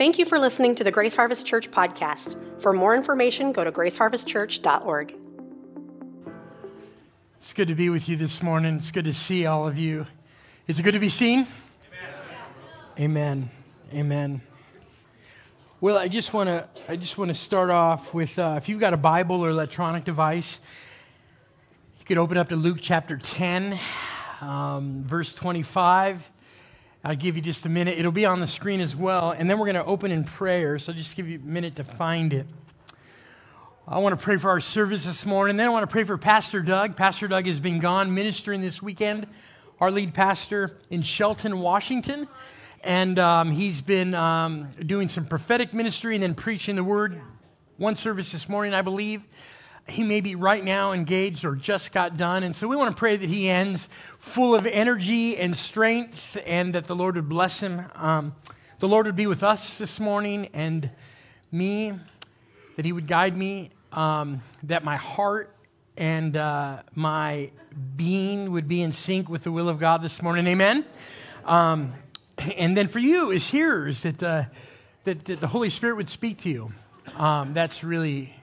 Thank you for listening to the Grace Harvest Church podcast. For more information, go to graceharvestchurch.org. It's good to be with you this morning. It's good to see all of you. Is it good to be seen? Amen. Amen. Amen. Well, I just want to I just want to start off with uh, if you've got a Bible or electronic device, you could open up to Luke chapter 10, um, verse 25. I'll give you just a minute. It'll be on the screen as well. And then we're going to open in prayer. So I'll just give you a minute to find it. I want to pray for our service this morning. Then I want to pray for Pastor Doug. Pastor Doug has been gone ministering this weekend, our lead pastor in Shelton, Washington. And um, he's been um, doing some prophetic ministry and then preaching the word. One service this morning, I believe he may be right now engaged or just got done. And so we want to pray that he ends full of energy and strength and that the Lord would bless him. Um, the Lord would be with us this morning and me, that he would guide me, um, that my heart and uh, my being would be in sync with the will of God this morning. Amen. Um, and then for you as hearers, that, uh, that, that, the Holy Spirit would speak to you. Um, that's really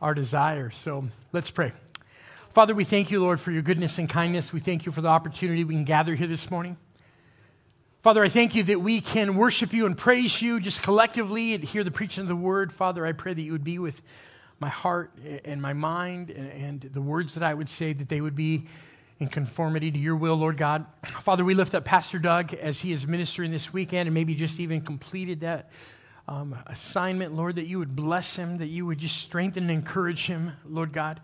our desire. So let's pray. Father, we thank you, Lord, for your goodness and kindness. We thank you for the opportunity we can gather here this morning. Father, I thank you that we can worship you and praise you just collectively and hear the preaching of the word. Father, I pray that you would be with my heart and my mind and, and the words that I would say, that they would be in conformity to your will, Lord God. Father, we lift up Pastor Doug as he is ministering this weekend and maybe just even completed that um, assignment, Lord, that you would bless him, that you would just strengthen and encourage him, Lord God,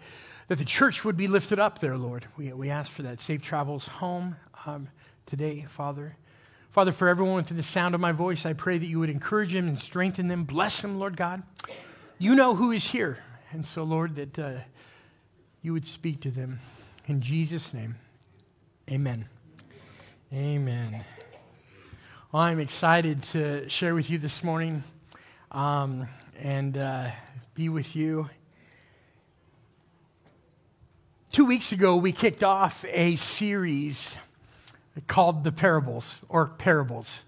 that the church would be lifted up there, Lord. We, we ask for that. Safe travels home um, today, Father. Father, for everyone within the sound of my voice, I pray that you would encourage them and strengthen them. Bless them, Lord God. You know who is here. And so, Lord, that uh, you would speak to them. In Jesus' name, amen. Amen. Well, I'm excited to share with you this morning um, and uh, be with you. Two weeks ago, we kicked off a series called The Parables or Parables.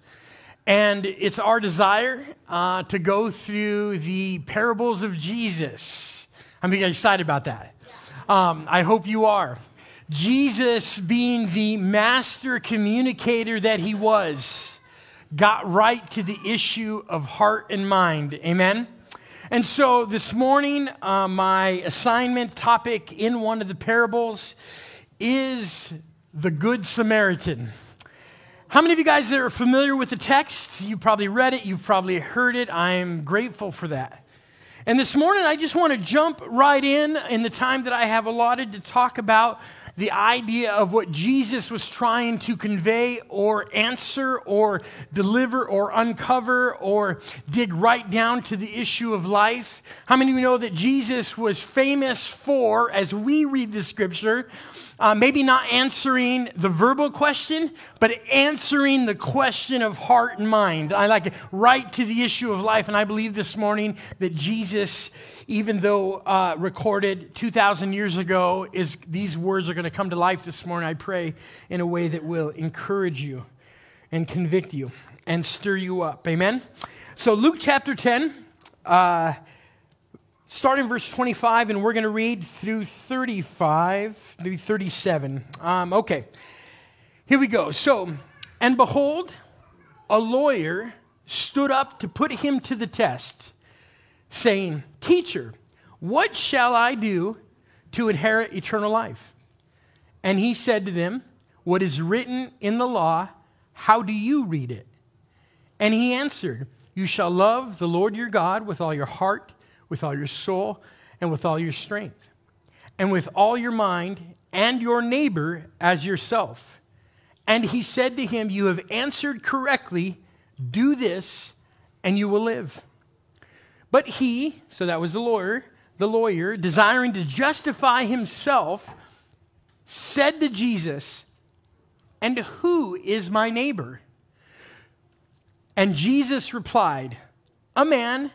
And it's our desire uh, to go through the parables of Jesus. I'm excited about that. Um, I hope you are. Jesus, being the master communicator that he was, got right to the issue of heart and mind. Amen? And so this morning, uh, my assignment topic in one of the parables is the Good Samaritan. How many of you guys that are familiar with the text? You probably read it, you've probably heard it. I'm grateful for that. And this morning, I just want to jump right in in the time that I have allotted to talk about the idea of what Jesus was trying to convey or answer or deliver or uncover or dig right down to the issue of life. How many of you know that Jesus was famous for, as we read the scripture, uh, maybe not answering the verbal question, but answering the question of heart and mind. I like it right to the issue of life. And I believe this morning that Jesus even though uh, recorded 2,000 years ago, is these words are going to come to life this morning, I pray, in a way that will encourage you and convict you and stir you up. Amen? So, Luke chapter 10, uh, start in verse 25, and we're going to read through 35, maybe 37. Um, okay, here we go. So, and behold, a lawyer stood up to put him to the test saying, Teacher, what shall I do to inherit eternal life? And he said to them, What is written in the law, how do you read it? And he answered, You shall love the Lord your God with all your heart, with all your soul, and with all your strength, and with all your mind, and your neighbor as yourself. And he said to him, You have answered correctly. Do this, and you will live. But he, so that was the lawyer, the lawyer, desiring to justify himself, said to Jesus, And who is my neighbor? And Jesus replied, A man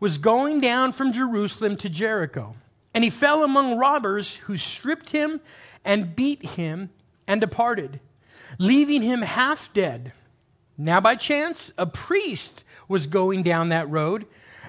was going down from Jerusalem to Jericho, and he fell among robbers who stripped him and beat him and departed, leaving him half dead. Now, by chance, a priest was going down that road.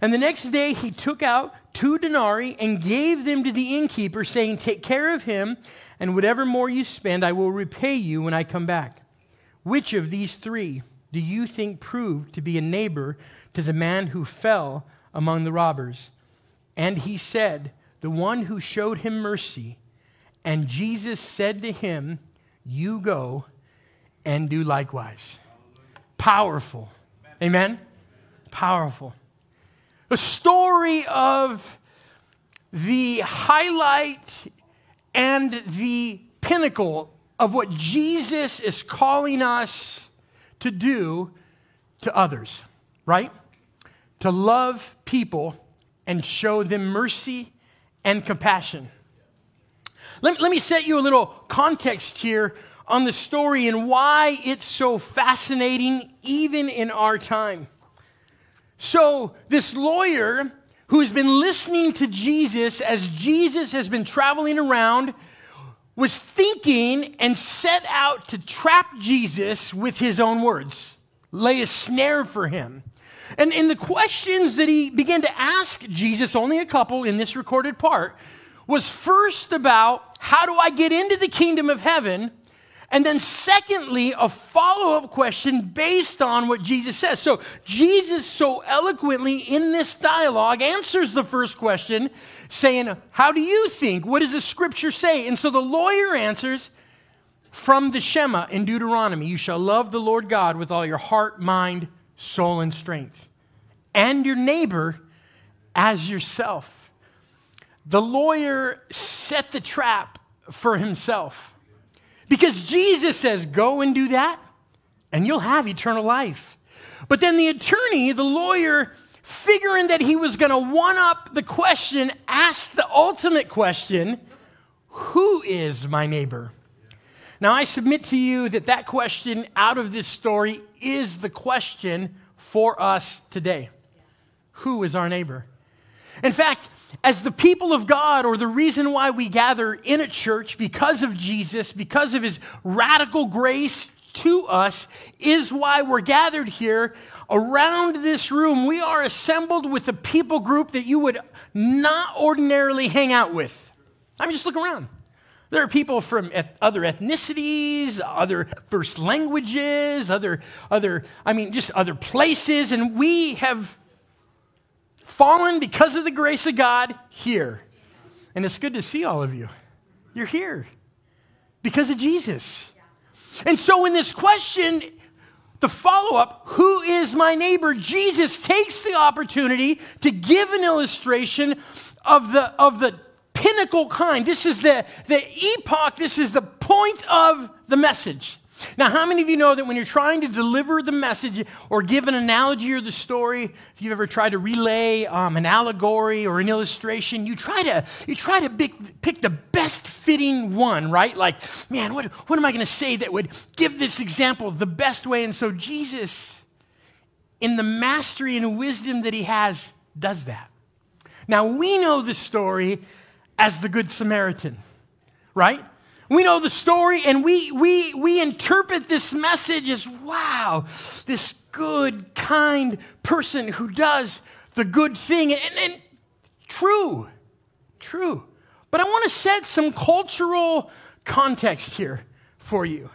And the next day he took out two denarii and gave them to the innkeeper, saying, Take care of him, and whatever more you spend, I will repay you when I come back. Which of these three do you think proved to be a neighbor to the man who fell among the robbers? And he said, The one who showed him mercy. And Jesus said to him, You go and do likewise. Powerful. Amen? Powerful a story of the highlight and the pinnacle of what Jesus is calling us to do to others, right? To love people and show them mercy and compassion. Let, let me set you a little context here on the story and why it's so fascinating, even in our time. So, this lawyer who has been listening to Jesus as Jesus has been traveling around was thinking and set out to trap Jesus with his own words, lay a snare for him. And in the questions that he began to ask Jesus, only a couple in this recorded part, was first about how do I get into the kingdom of heaven? And then, secondly, a follow up question based on what Jesus says. So, Jesus so eloquently in this dialogue answers the first question, saying, How do you think? What does the scripture say? And so the lawyer answers from the Shema in Deuteronomy You shall love the Lord God with all your heart, mind, soul, and strength, and your neighbor as yourself. The lawyer set the trap for himself. Because Jesus says, go and do that, and you'll have eternal life. But then the attorney, the lawyer, figuring that he was going to one up the question, asked the ultimate question Who is my neighbor? Now, I submit to you that that question out of this story is the question for us today. Who is our neighbor? In fact, as the people of God, or the reason why we gather in a church because of Jesus, because of his radical grace to us, is why we're gathered here around this room. We are assembled with a people group that you would not ordinarily hang out with. I mean, just look around. There are people from other ethnicities, other first languages, other, other, I mean, just other places, and we have fallen because of the grace of God here. And it's good to see all of you. You're here because of Jesus. And so, in this question, the follow up, who is my neighbor? Jesus takes the opportunity to give an illustration of the, of the pinnacle kind. This is the, the epoch, this is the point of the message. Now, how many of you know that when you're trying to deliver the message or give an analogy or the story, if you've ever tried to relay um, an allegory or an illustration, you try to, you try to pick, pick the best fitting one, right? Like, man, what, what am I going to say that would give this example the best way? And so Jesus, in the mastery and wisdom that he has, does that. Now, we know the story as the Good Samaritan, right? We know the story and we, we, we interpret this message as wow, this good, kind person who does the good thing. And, and true, true. But I want to set some cultural context here for you.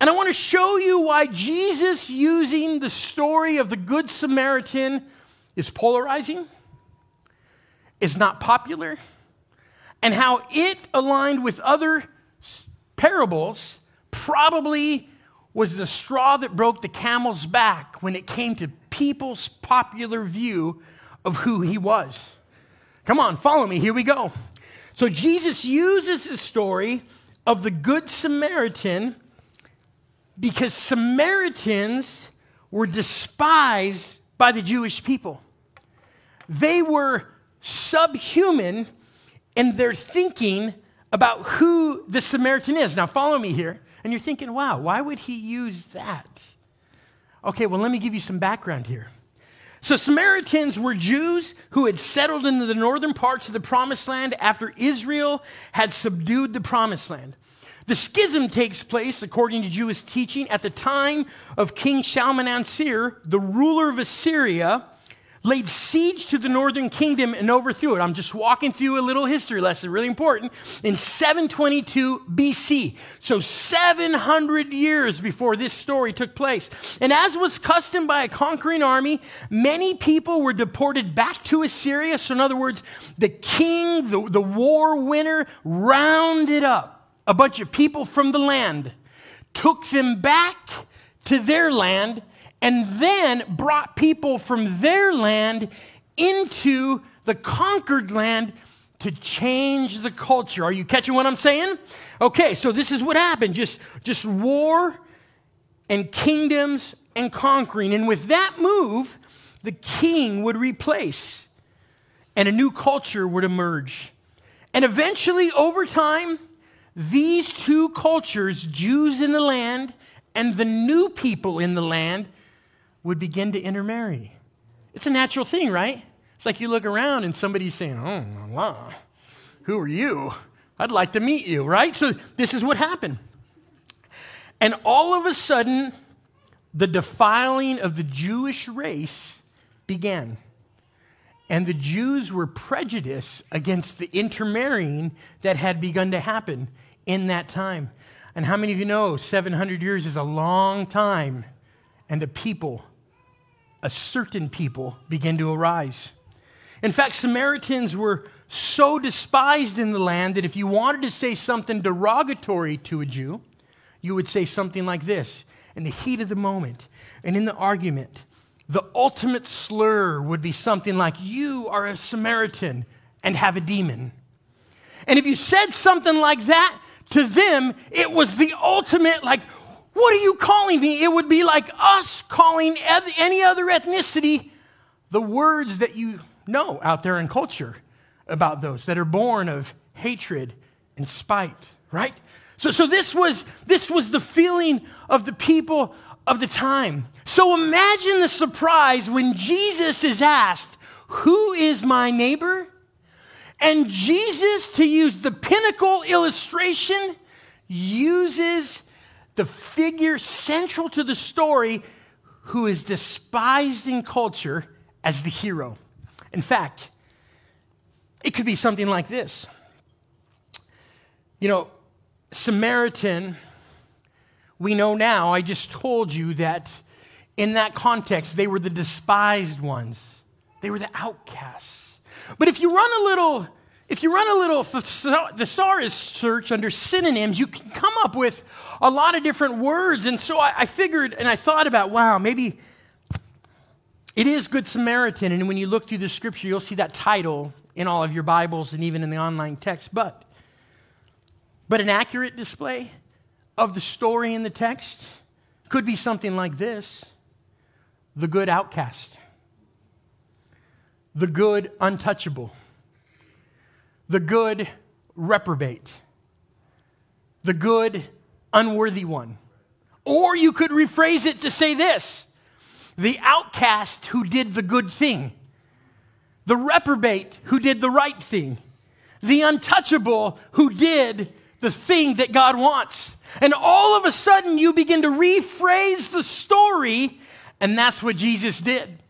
And I want to show you why Jesus using the story of the Good Samaritan is polarizing, is not popular, and how it aligned with other parables probably was the straw that broke the camel's back when it came to people's popular view of who he was. Come on, follow me. Here we go. So Jesus uses the story of the Good Samaritan because Samaritans were despised by the Jewish people. They were subhuman in their thinking about who the Samaritan is. Now, follow me here. And you're thinking, wow, why would he use that? Okay, well, let me give you some background here. So, Samaritans were Jews who had settled into the northern parts of the promised land after Israel had subdued the promised land. The schism takes place, according to Jewish teaching, at the time of King Shalmaneser, the ruler of Assyria, laid siege to the northern kingdom and overthrew it. I'm just walking through a little history lesson, really important. In 722 BC, so 700 years before this story took place. And as was custom by a conquering army, many people were deported back to Assyria. So, in other words, the king, the, the war winner, rounded up a bunch of people from the land, took them back to their land and then brought people from their land into the conquered land to change the culture. Are you catching what I'm saying? Okay, so this is what happened just, just war and kingdoms and conquering. And with that move, the king would replace and a new culture would emerge. And eventually, over time, these two cultures, Jews in the land and the new people in the land, would begin to intermarry. It's a natural thing, right? It's like you look around and somebody's saying, Oh, wow, who are you? I'd like to meet you, right? So this is what happened. And all of a sudden, the defiling of the Jewish race began. And the Jews were prejudiced against the intermarrying that had begun to happen in that time. And how many of you know 700 years is a long time and a people, a certain people, begin to arise. In fact, Samaritans were so despised in the land that if you wanted to say something derogatory to a Jew, you would say something like this in the heat of the moment and in the argument. The ultimate slur would be something like, You are a Samaritan and have a demon. And if you said something like that to them, it was the ultimate, like, what are you calling me? It would be like us calling any other ethnicity the words that you know out there in culture about those that are born of hatred and spite, right? So, so this, was, this was the feeling of the people of the time. So imagine the surprise when Jesus is asked, Who is my neighbor? And Jesus, to use the pinnacle illustration, uses the figure central to the story who is despised in culture as the hero. In fact, it could be something like this. You know, Samaritan, we know now, I just told you that in that context, they were the despised ones, they were the outcasts. But if you run a little if you run a little thesaurus search under synonyms, you can come up with a lot of different words. And so I, I figured and I thought about, wow, maybe it is Good Samaritan. And when you look through the scripture, you'll see that title in all of your Bibles and even in the online text. But, but an accurate display of the story in the text could be something like this the good outcast, the good untouchable the good reprobate, the good unworthy one. Or you could rephrase it to say this the outcast who did the good thing, the reprobate who did the right thing, the untouchable who did the thing that God wants. And all of a sudden, you begin to rephrase the story, and that's what Jesus did.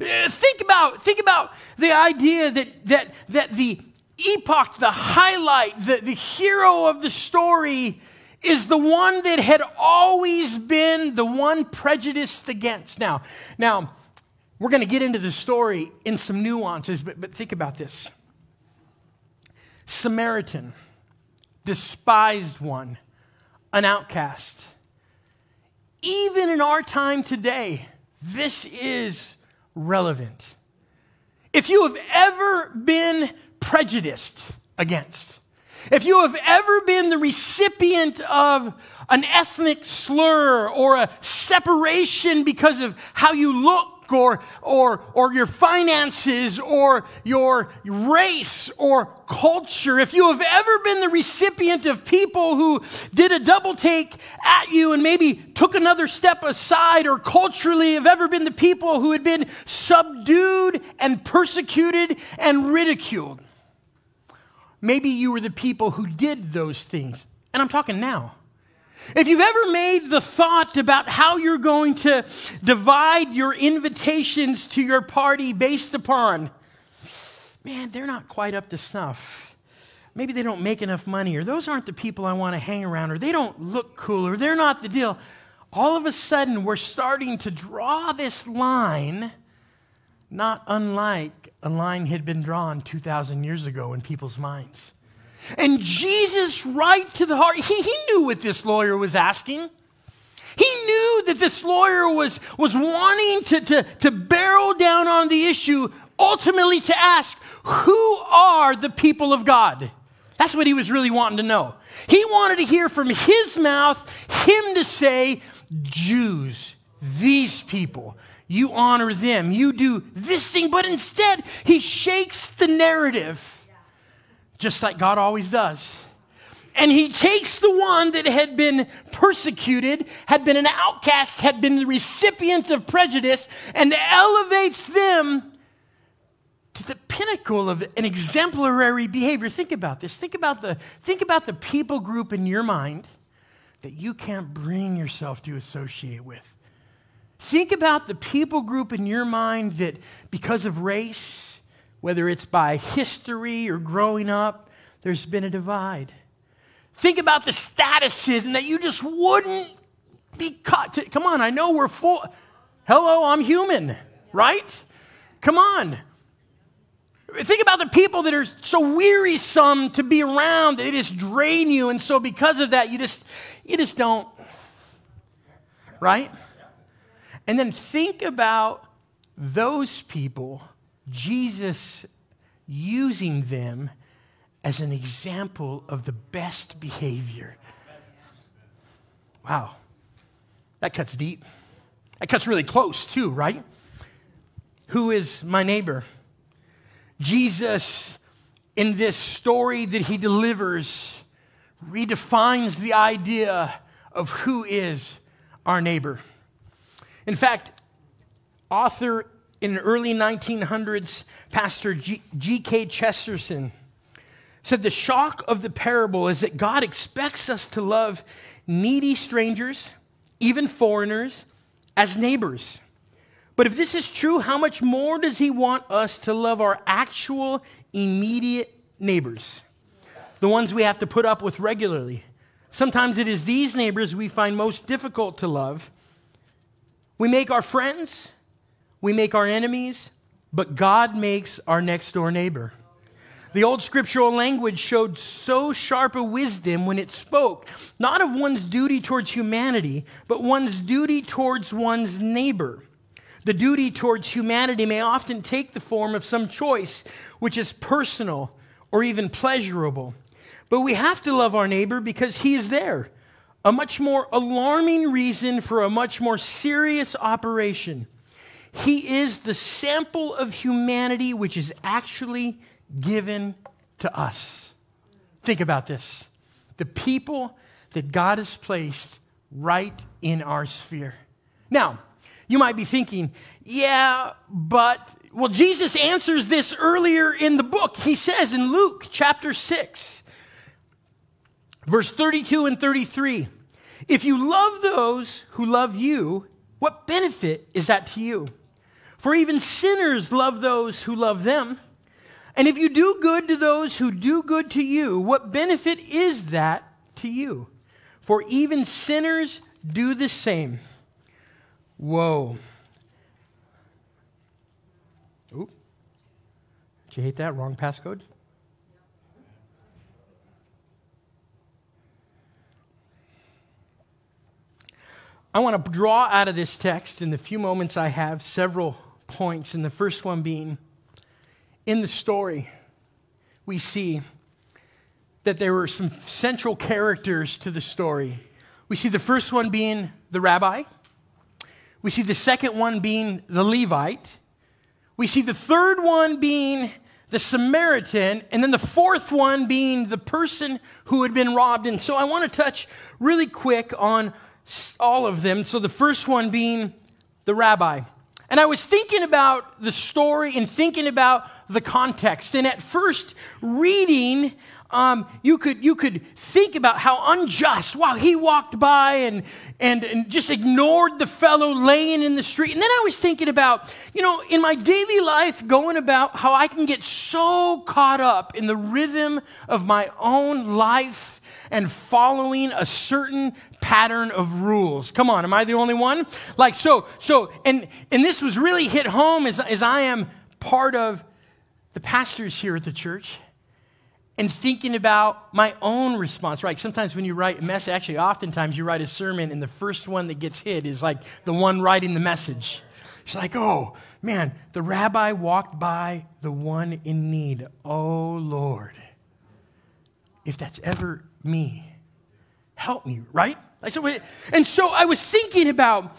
Uh, think about, think about the idea that, that, that the epoch, the highlight, the, the hero of the story is the one that had always been the one prejudiced against. Now, now we're going to get into the story in some nuances, but, but think about this. Samaritan, despised one, an outcast. Even in our time today, this is relevant. If you have ever been prejudiced against. If you have ever been the recipient of an ethnic slur or a separation because of how you look or, or, or your finances or your race or culture, if you have ever been the recipient of people who did a double take at you and maybe took another step aside, or culturally have ever been the people who had been subdued and persecuted and ridiculed, maybe you were the people who did those things. And I'm talking now. If you've ever made the thought about how you're going to divide your invitations to your party based upon, man, they're not quite up to snuff. Maybe they don't make enough money, or those aren't the people I want to hang around, or they don't look cool, or they're not the deal. All of a sudden, we're starting to draw this line, not unlike a line had been drawn 2,000 years ago in people's minds. And Jesus, right to the heart, he, he knew what this lawyer was asking. He knew that this lawyer was, was wanting to, to, to barrel down on the issue, ultimately to ask, who are the people of God? That's what he was really wanting to know. He wanted to hear from his mouth, him to say, Jews, these people, you honor them, you do this thing. But instead, he shakes the narrative just like God always does. And he takes the one that had been persecuted, had been an outcast, had been the recipient of prejudice, and elevates them to the pinnacle of an exemplary behavior. Think about this. Think about the, think about the people group in your mind that you can't bring yourself to associate with. Think about the people group in your mind that, because of race, whether it's by history or growing up, there's been a divide. Think about the statuses and that you just wouldn't be caught. To, come on, I know we're full. Hello, I'm human, right? Come on. Think about the people that are so wearisome to be around, they just drain you. And so because of that, you just you just don't. Right? And then think about those people Jesus using them as an example of the best behavior. Wow. That cuts deep. That cuts really close, too, right? Who is my neighbor? Jesus, in this story that he delivers, redefines the idea of who is our neighbor. In fact, author in the early 1900s, Pastor G.K. Chesterton said the shock of the parable is that God expects us to love needy strangers, even foreigners, as neighbors. But if this is true, how much more does He want us to love our actual immediate neighbors, the ones we have to put up with regularly? Sometimes it is these neighbors we find most difficult to love. We make our friends we make our enemies, but God makes our next door neighbor. The old scriptural language showed so sharp a wisdom when it spoke, not of one's duty towards humanity, but one's duty towards one's neighbor. The duty towards humanity may often take the form of some choice which is personal or even pleasurable. But we have to love our neighbor because he is there. A much more alarming reason for a much more serious operation. He is the sample of humanity which is actually given to us. Think about this the people that God has placed right in our sphere. Now, you might be thinking, yeah, but, well, Jesus answers this earlier in the book. He says in Luke chapter 6, verse 32 and 33, if you love those who love you, what benefit is that to you? For even sinners love those who love them. And if you do good to those who do good to you, what benefit is that to you? For even sinners do the same. Whoa. Oop. Did you hate that? Wrong passcode? I want to draw out of this text in the few moments I have several points, and the first one being in the story, we see that there were some central characters to the story. We see the first one being the rabbi, we see the second one being the Levite, we see the third one being the Samaritan, and then the fourth one being the person who had been robbed. And so I want to touch really quick on all of them. So the first one being the rabbi. And I was thinking about the story and thinking about the context. And at first reading, um, you, could, you could think about how unjust. Wow, he walked by and, and, and just ignored the fellow laying in the street. And then I was thinking about, you know, in my daily life, going about how I can get so caught up in the rhythm of my own life and following a certain pattern of rules. Come on, am I the only one? Like so, so, and and this was really hit home as, as I am part of the pastors here at the church and thinking about my own response, right? Sometimes when you write a message, actually, oftentimes you write a sermon, and the first one that gets hit is like the one writing the message. It's like, oh, man, the rabbi walked by the one in need. Oh, Lord. If that's ever me. Help me, right? I said, and so I was thinking about,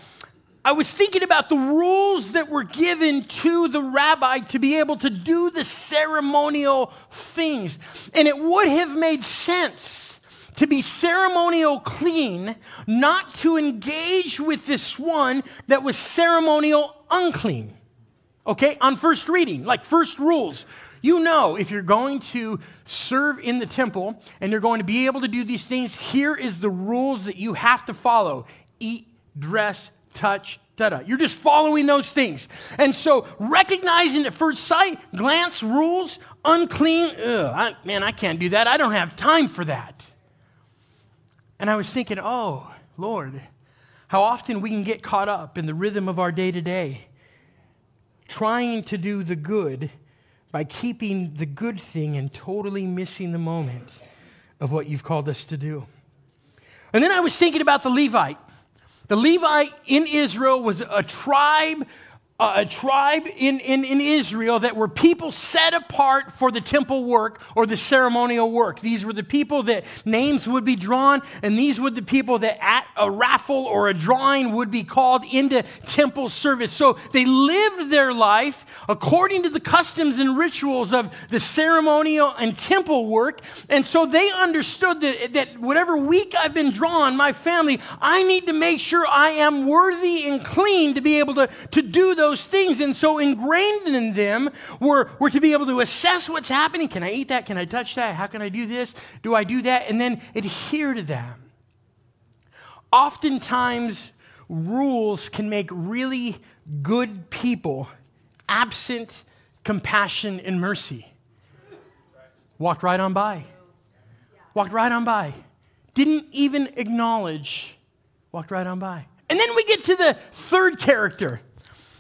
I was thinking about the rules that were given to the rabbi to be able to do the ceremonial things. And it would have made sense to be ceremonial clean, not to engage with this one that was ceremonial unclean. Okay, on first reading, like first rules. You know, if you're going to serve in the temple and you're going to be able to do these things, here is the rules that you have to follow eat, dress, touch, da da. You're just following those things. And so, recognizing at first sight, glance, rules, unclean, ugh, I, man, I can't do that. I don't have time for that. And I was thinking, oh, Lord, how often we can get caught up in the rhythm of our day to day, trying to do the good by keeping the good thing and totally missing the moment of what you've called us to do. And then I was thinking about the Levite. The Levite in Israel was a tribe a tribe in, in, in Israel that were people set apart for the temple work or the ceremonial work. These were the people that names would be drawn, and these were the people that at a raffle or a drawing would be called into temple service. So they lived their life according to the customs and rituals of the ceremonial and temple work. And so they understood that, that whatever week I've been drawn, my family, I need to make sure I am worthy and clean to be able to, to do those those things. And so ingrained in them were, were to be able to assess what's happening. Can I eat that? Can I touch that? How can I do this? Do I do that? And then adhere to them. Oftentimes, rules can make really good people absent compassion and mercy. Walked right on by. Walked right on by. Didn't even acknowledge. Walked right on by. And then we get to the third character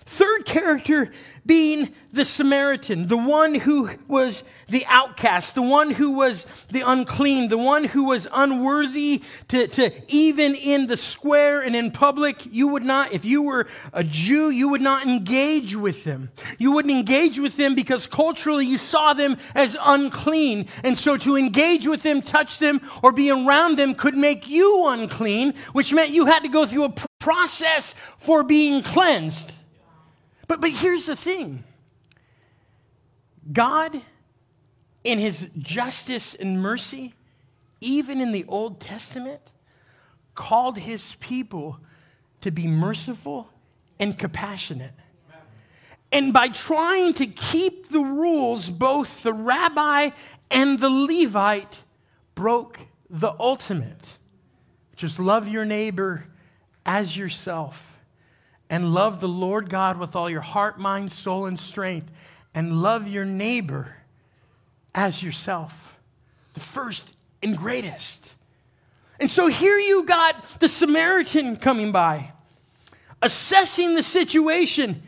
Third character being the Samaritan, the one who was the outcast, the one who was the unclean, the one who was unworthy to, to even in the square and in public, you would not, if you were a Jew, you would not engage with them. You wouldn't engage with them because culturally you saw them as unclean. And so to engage with them, touch them, or be around them could make you unclean, which meant you had to go through a process for being cleansed. But, but here's the thing. God, in his justice and mercy, even in the Old Testament, called his people to be merciful and compassionate. And by trying to keep the rules, both the rabbi and the Levite broke the ultimate, is love your neighbor as yourself and love the Lord God with all your heart, mind, soul, and strength, and love your neighbor as yourself. The first and greatest. And so here you got the Samaritan coming by, assessing the situation.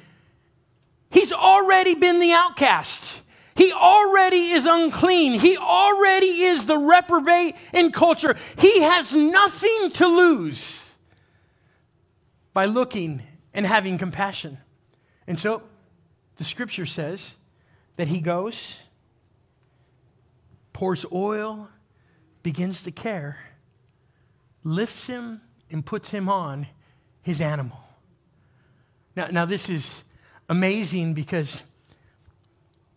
He's already been the outcast. He already is unclean. He already is the reprobate in culture. He has nothing to lose by looking and having compassion. And so the scripture says that he goes, pours oil, begins to care, lifts him, and puts him on his animal. Now, now this is amazing because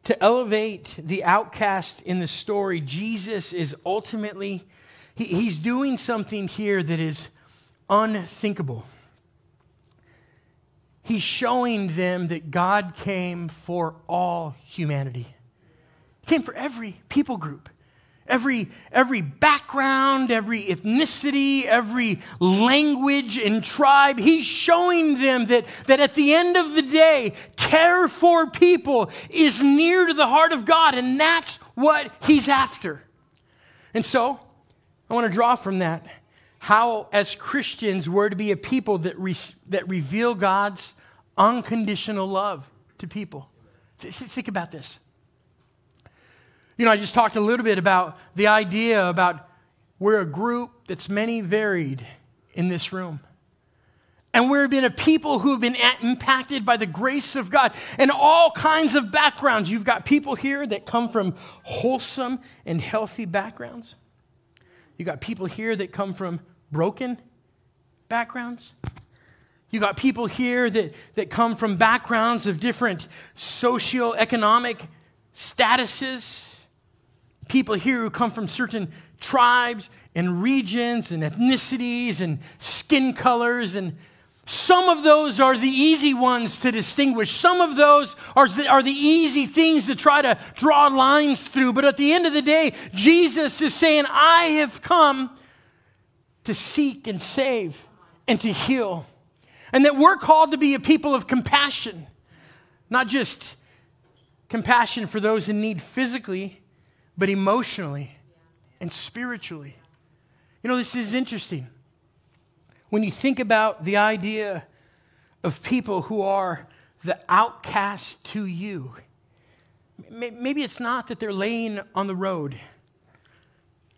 to elevate the outcast in the story, Jesus is ultimately, he, he's doing something here that is unthinkable. He's showing them that God came for all humanity. He came for every people group, every, every background, every ethnicity, every language and tribe. He's showing them that, that at the end of the day, care for people is near to the heart of God, and that's what He's after. And so, I want to draw from that how, as Christians, we're to be a people that, re- that reveal God's unconditional love to people. Th- think about this. You know, I just talked a little bit about the idea about we're a group that's many varied in this room. And we've been a people who have been impacted by the grace of God and all kinds of backgrounds. You've got people here that come from wholesome and healthy backgrounds. You've got people here that come from broken backgrounds. You got people here that, that come from backgrounds of different socioeconomic statuses. People here who come from certain tribes and regions and ethnicities and skin colors. And some of those are the easy ones to distinguish. Some of those are are the easy things to try to draw lines through. But at the end of the day, Jesus is saying, I have come to seek and save and to heal. And that we're called to be a people of compassion, not just compassion for those in need physically, but emotionally and spiritually. You know, this is interesting. When you think about the idea of people who are the outcast to you, maybe it's not that they're laying on the road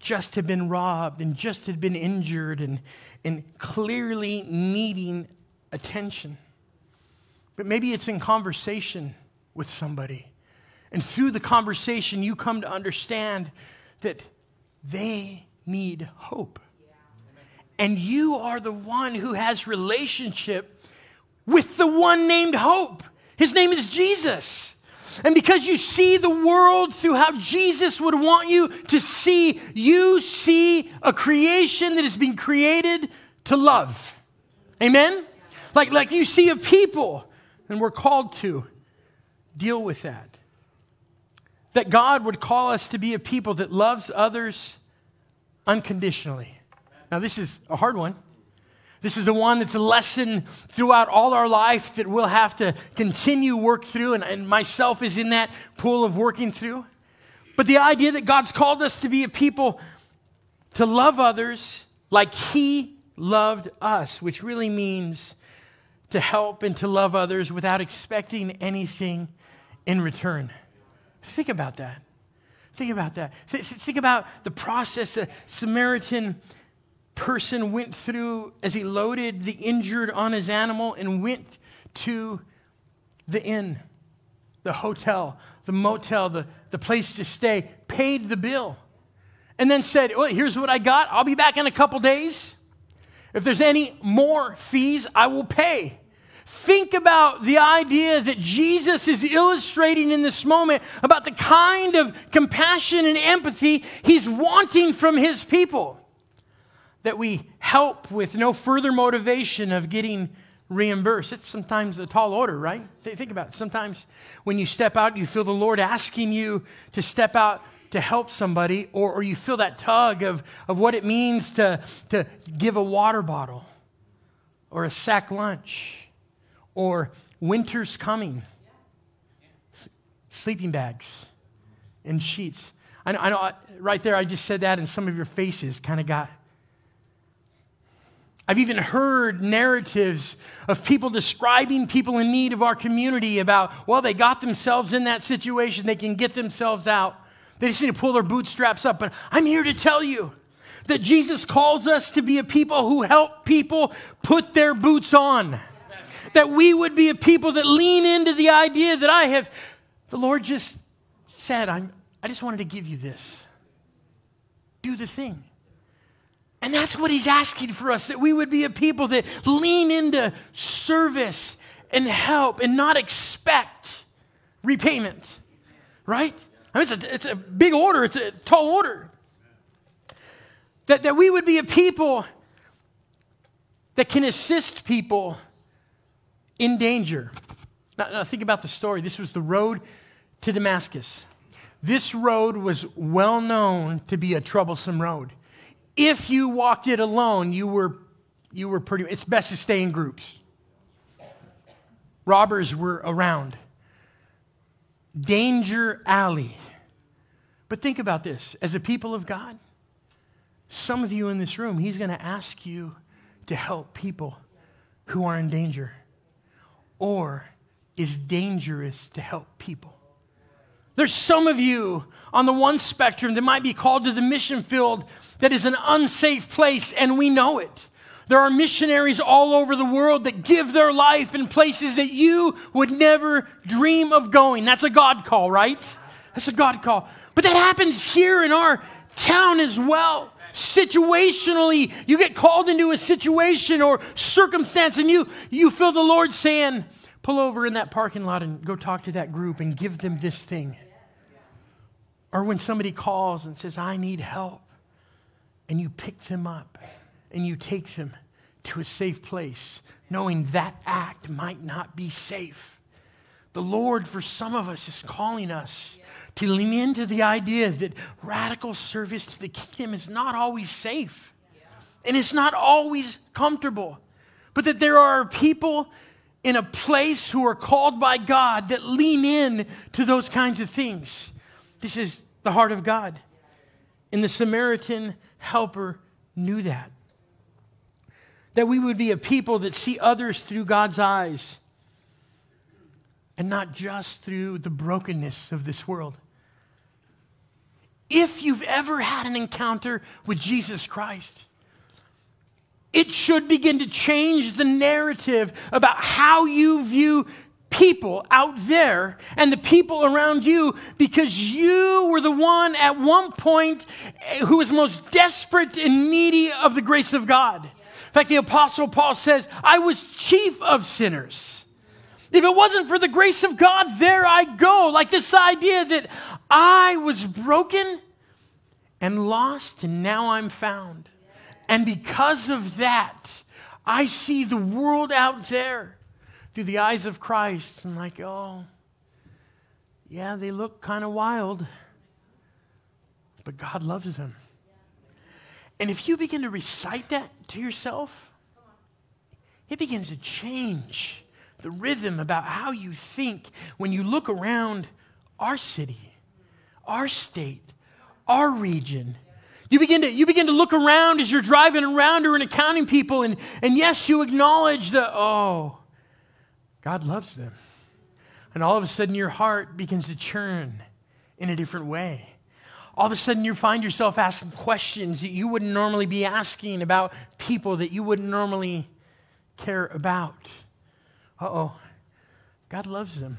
just had been robbed and just had been injured and, and clearly needing attention. But maybe it's in conversation with somebody. And through the conversation, you come to understand that they need hope. And you are the one who has relationship with the one named hope. His name is Jesus. And because you see the world through how Jesus would want you to see, you see a creation that has been created to love. Amen? Like, like you see a people, and we're called to deal with that. That God would call us to be a people that loves others unconditionally. Now, this is a hard one. This is the one that's a lesson throughout all our life that we'll have to continue work through, and, and myself is in that pool of working through. But the idea that God's called us to be a people to love others like He loved us, which really means to help and to love others without expecting anything in return. Think about that. Think about that. Th- think about the process a Samaritan person went through as he loaded the injured on his animal and went to the inn, the hotel, the motel, the, the place to stay, paid the bill, and then said, well, Here's what I got. I'll be back in a couple days. If there's any more fees, I will pay. Think about the idea that Jesus is illustrating in this moment about the kind of compassion and empathy he's wanting from his people that we help with no further motivation of getting reimbursed. It's sometimes a tall order, right? Think about it. Sometimes when you step out, you feel the Lord asking you to step out to help somebody, or, or you feel that tug of, of what it means to, to give a water bottle, or a sack lunch, or winter's coming, S- sleeping bags and sheets. I know, I know, right there, I just said that, and some of your faces kind of got I've even heard narratives of people describing people in need of our community about, well, they got themselves in that situation, they can get themselves out. They just need to pull their bootstraps up. But I'm here to tell you that Jesus calls us to be a people who help people put their boots on. That we would be a people that lean into the idea that I have, the Lord just said, I'm, I just wanted to give you this. do the thing. And that's what he's asking for us that we would be a people that lean into service and help and not expect repayment, right? I mean, it's a, it's a big order, it's a tall order. That, that we would be a people that can assist people in danger. Now, now, think about the story. This was the road to Damascus. This road was well known to be a troublesome road. If you walked it alone, you were, you were pretty, it's best to stay in groups. Robbers were around. Danger alley. But think about this as a people of God, some of you in this room, He's going to ask you to help people who are in danger or is dangerous to help people. There's some of you on the one spectrum that might be called to the mission field that is an unsafe place, and we know it. There are missionaries all over the world that give their life in places that you would never dream of going. That's a God call, right? That's a God call. But that happens here in our town as well. Situationally, you get called into a situation or circumstance, and you, you feel the Lord saying, Pull over in that parking lot and go talk to that group and give them this thing. Or when somebody calls and says, I need help, and you pick them up and you take them to a safe place, knowing that act might not be safe. The Lord, for some of us, is calling us to lean into the idea that radical service to the kingdom is not always safe and it's not always comfortable, but that there are people in a place who are called by God that lean in to those kinds of things. This is the heart of God. And the Samaritan helper knew that. That we would be a people that see others through God's eyes and not just through the brokenness of this world. If you've ever had an encounter with Jesus Christ, it should begin to change the narrative about how you view people out there and the people around you because you were the one at one point eh, who was most desperate and needy of the grace of God. In fact, the Apostle Paul says, I was chief of sinners. If it wasn't for the grace of God, there I go. Like this idea that I was broken and lost, and now I'm found. And because of that, I see the world out there through the eyes of Christ. I'm like, oh, yeah, they look kind of wild, but God loves them. And if you begin to recite that to yourself, it begins to change the rhythm about how you think when you look around our city, our state, our region, you begin to, you begin to look around as you're driving around or in accounting people, and, and yes, you acknowledge that, oh, God loves them. And all of a sudden, your heart begins to churn in a different way. All of a sudden, you find yourself asking questions that you wouldn't normally be asking about people that you wouldn't normally care about. Uh oh, God loves them.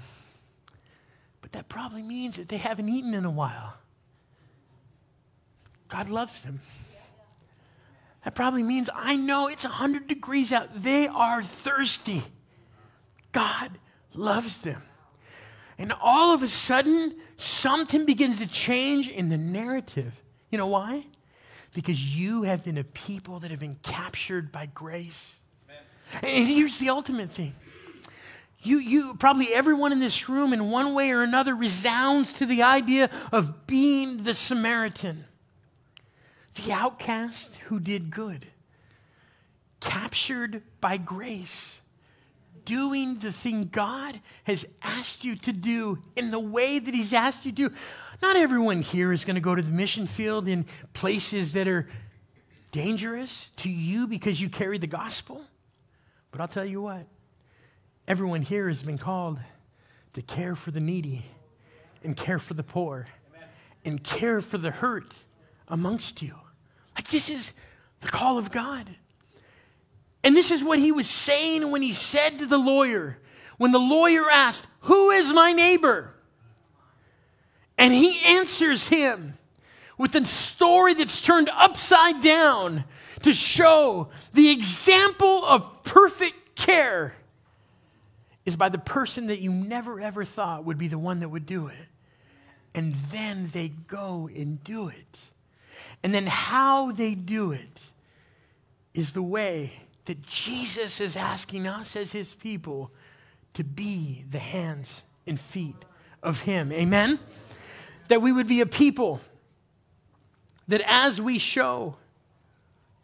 But that probably means that they haven't eaten in a while. God loves them. That probably means I know it's 100 degrees out. They are thirsty. God loves them. And all of a sudden, something begins to change in the narrative. You know why? Because you have been a people that have been captured by grace. And here's the ultimate thing. You, you, probably everyone in this room, in one way or another, resounds to the idea of being the Samaritan the outcast who did good, captured by grace, doing the thing God has asked you to do in the way that He's asked you to. Do. Not everyone here is going to go to the mission field in places that are dangerous to you because you carry the gospel. But I'll tell you what, everyone here has been called to care for the needy and care for the poor and care for the hurt amongst you. Like, this is the call of God. And this is what he was saying when he said to the lawyer, when the lawyer asked, Who is my neighbor? And he answers him with a story that's turned upside down to show the example of perfect care is by the person that you never ever thought would be the one that would do it. And then they go and do it. And then how they do it is the way that Jesus is asking us as his people to be the hands and feet of him. Amen? That we would be a people that as we show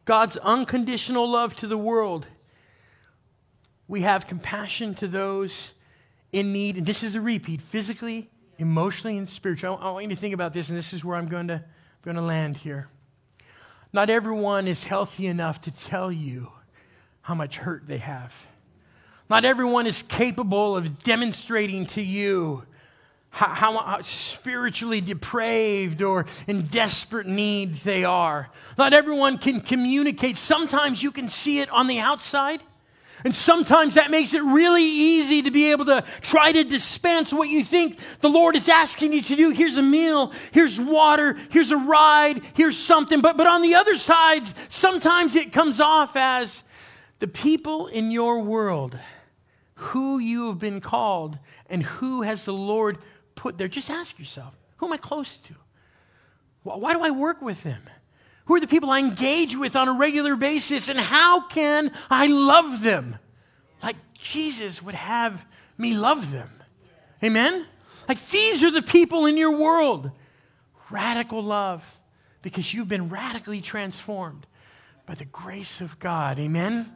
God's unconditional love to the world, we have compassion to those in need. And this is a repeat physically, emotionally, and spiritually. I want you to think about this, and this is where I'm going to, going to land here. Not everyone is healthy enough to tell you how much hurt they have. Not everyone is capable of demonstrating to you how, how, how, spiritually depraved or in desperate need they are. Not everyone can communicate. Sometimes you can see it on the outside. And sometimes that makes it really easy to be able to try to dispense what you think the Lord is asking you to do. Here's a meal, here's water, here's a ride, here's something. But, but on the other side, sometimes it comes off as the people in your world, who you have been called, and who has the Lord put there, just ask yourself who am I close to? Why do I work with them? Who are the people I engage with on a regular basis? And how can I love them like Jesus would have me love them? Amen? Like these are the people in your world. Radical love because you've been radically transformed by the grace of God. Amen?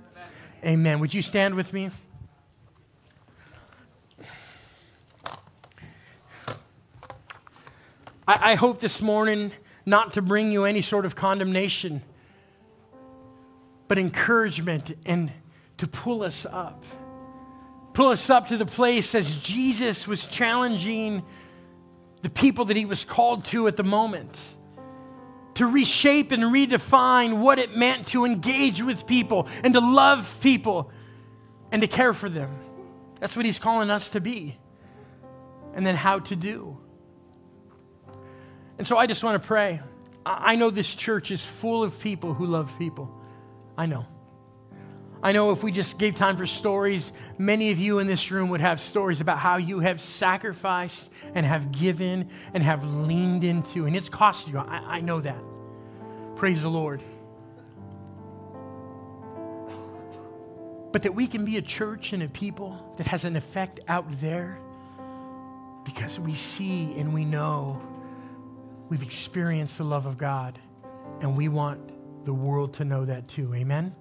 Amen. Would you stand with me? I, I hope this morning not to bring you any sort of condemnation, but encouragement and to pull us up. Pull us up to the place as Jesus was challenging the people that he was called to at the moment to reshape and redefine what it meant to engage with people and to love people and to care for them. That's what he's calling us to be. And then how to do. And so I just want to pray. I know this church is full of people who love people. I know. I know if we just gave time for stories, many of you in this room would have stories about how you have sacrificed and have given and have leaned into, and it's cost you. I, I know that. Praise the Lord. But that we can be a church and a people that has an effect out there because we see and we know We've experienced the love of God, and we want the world to know that too. Amen?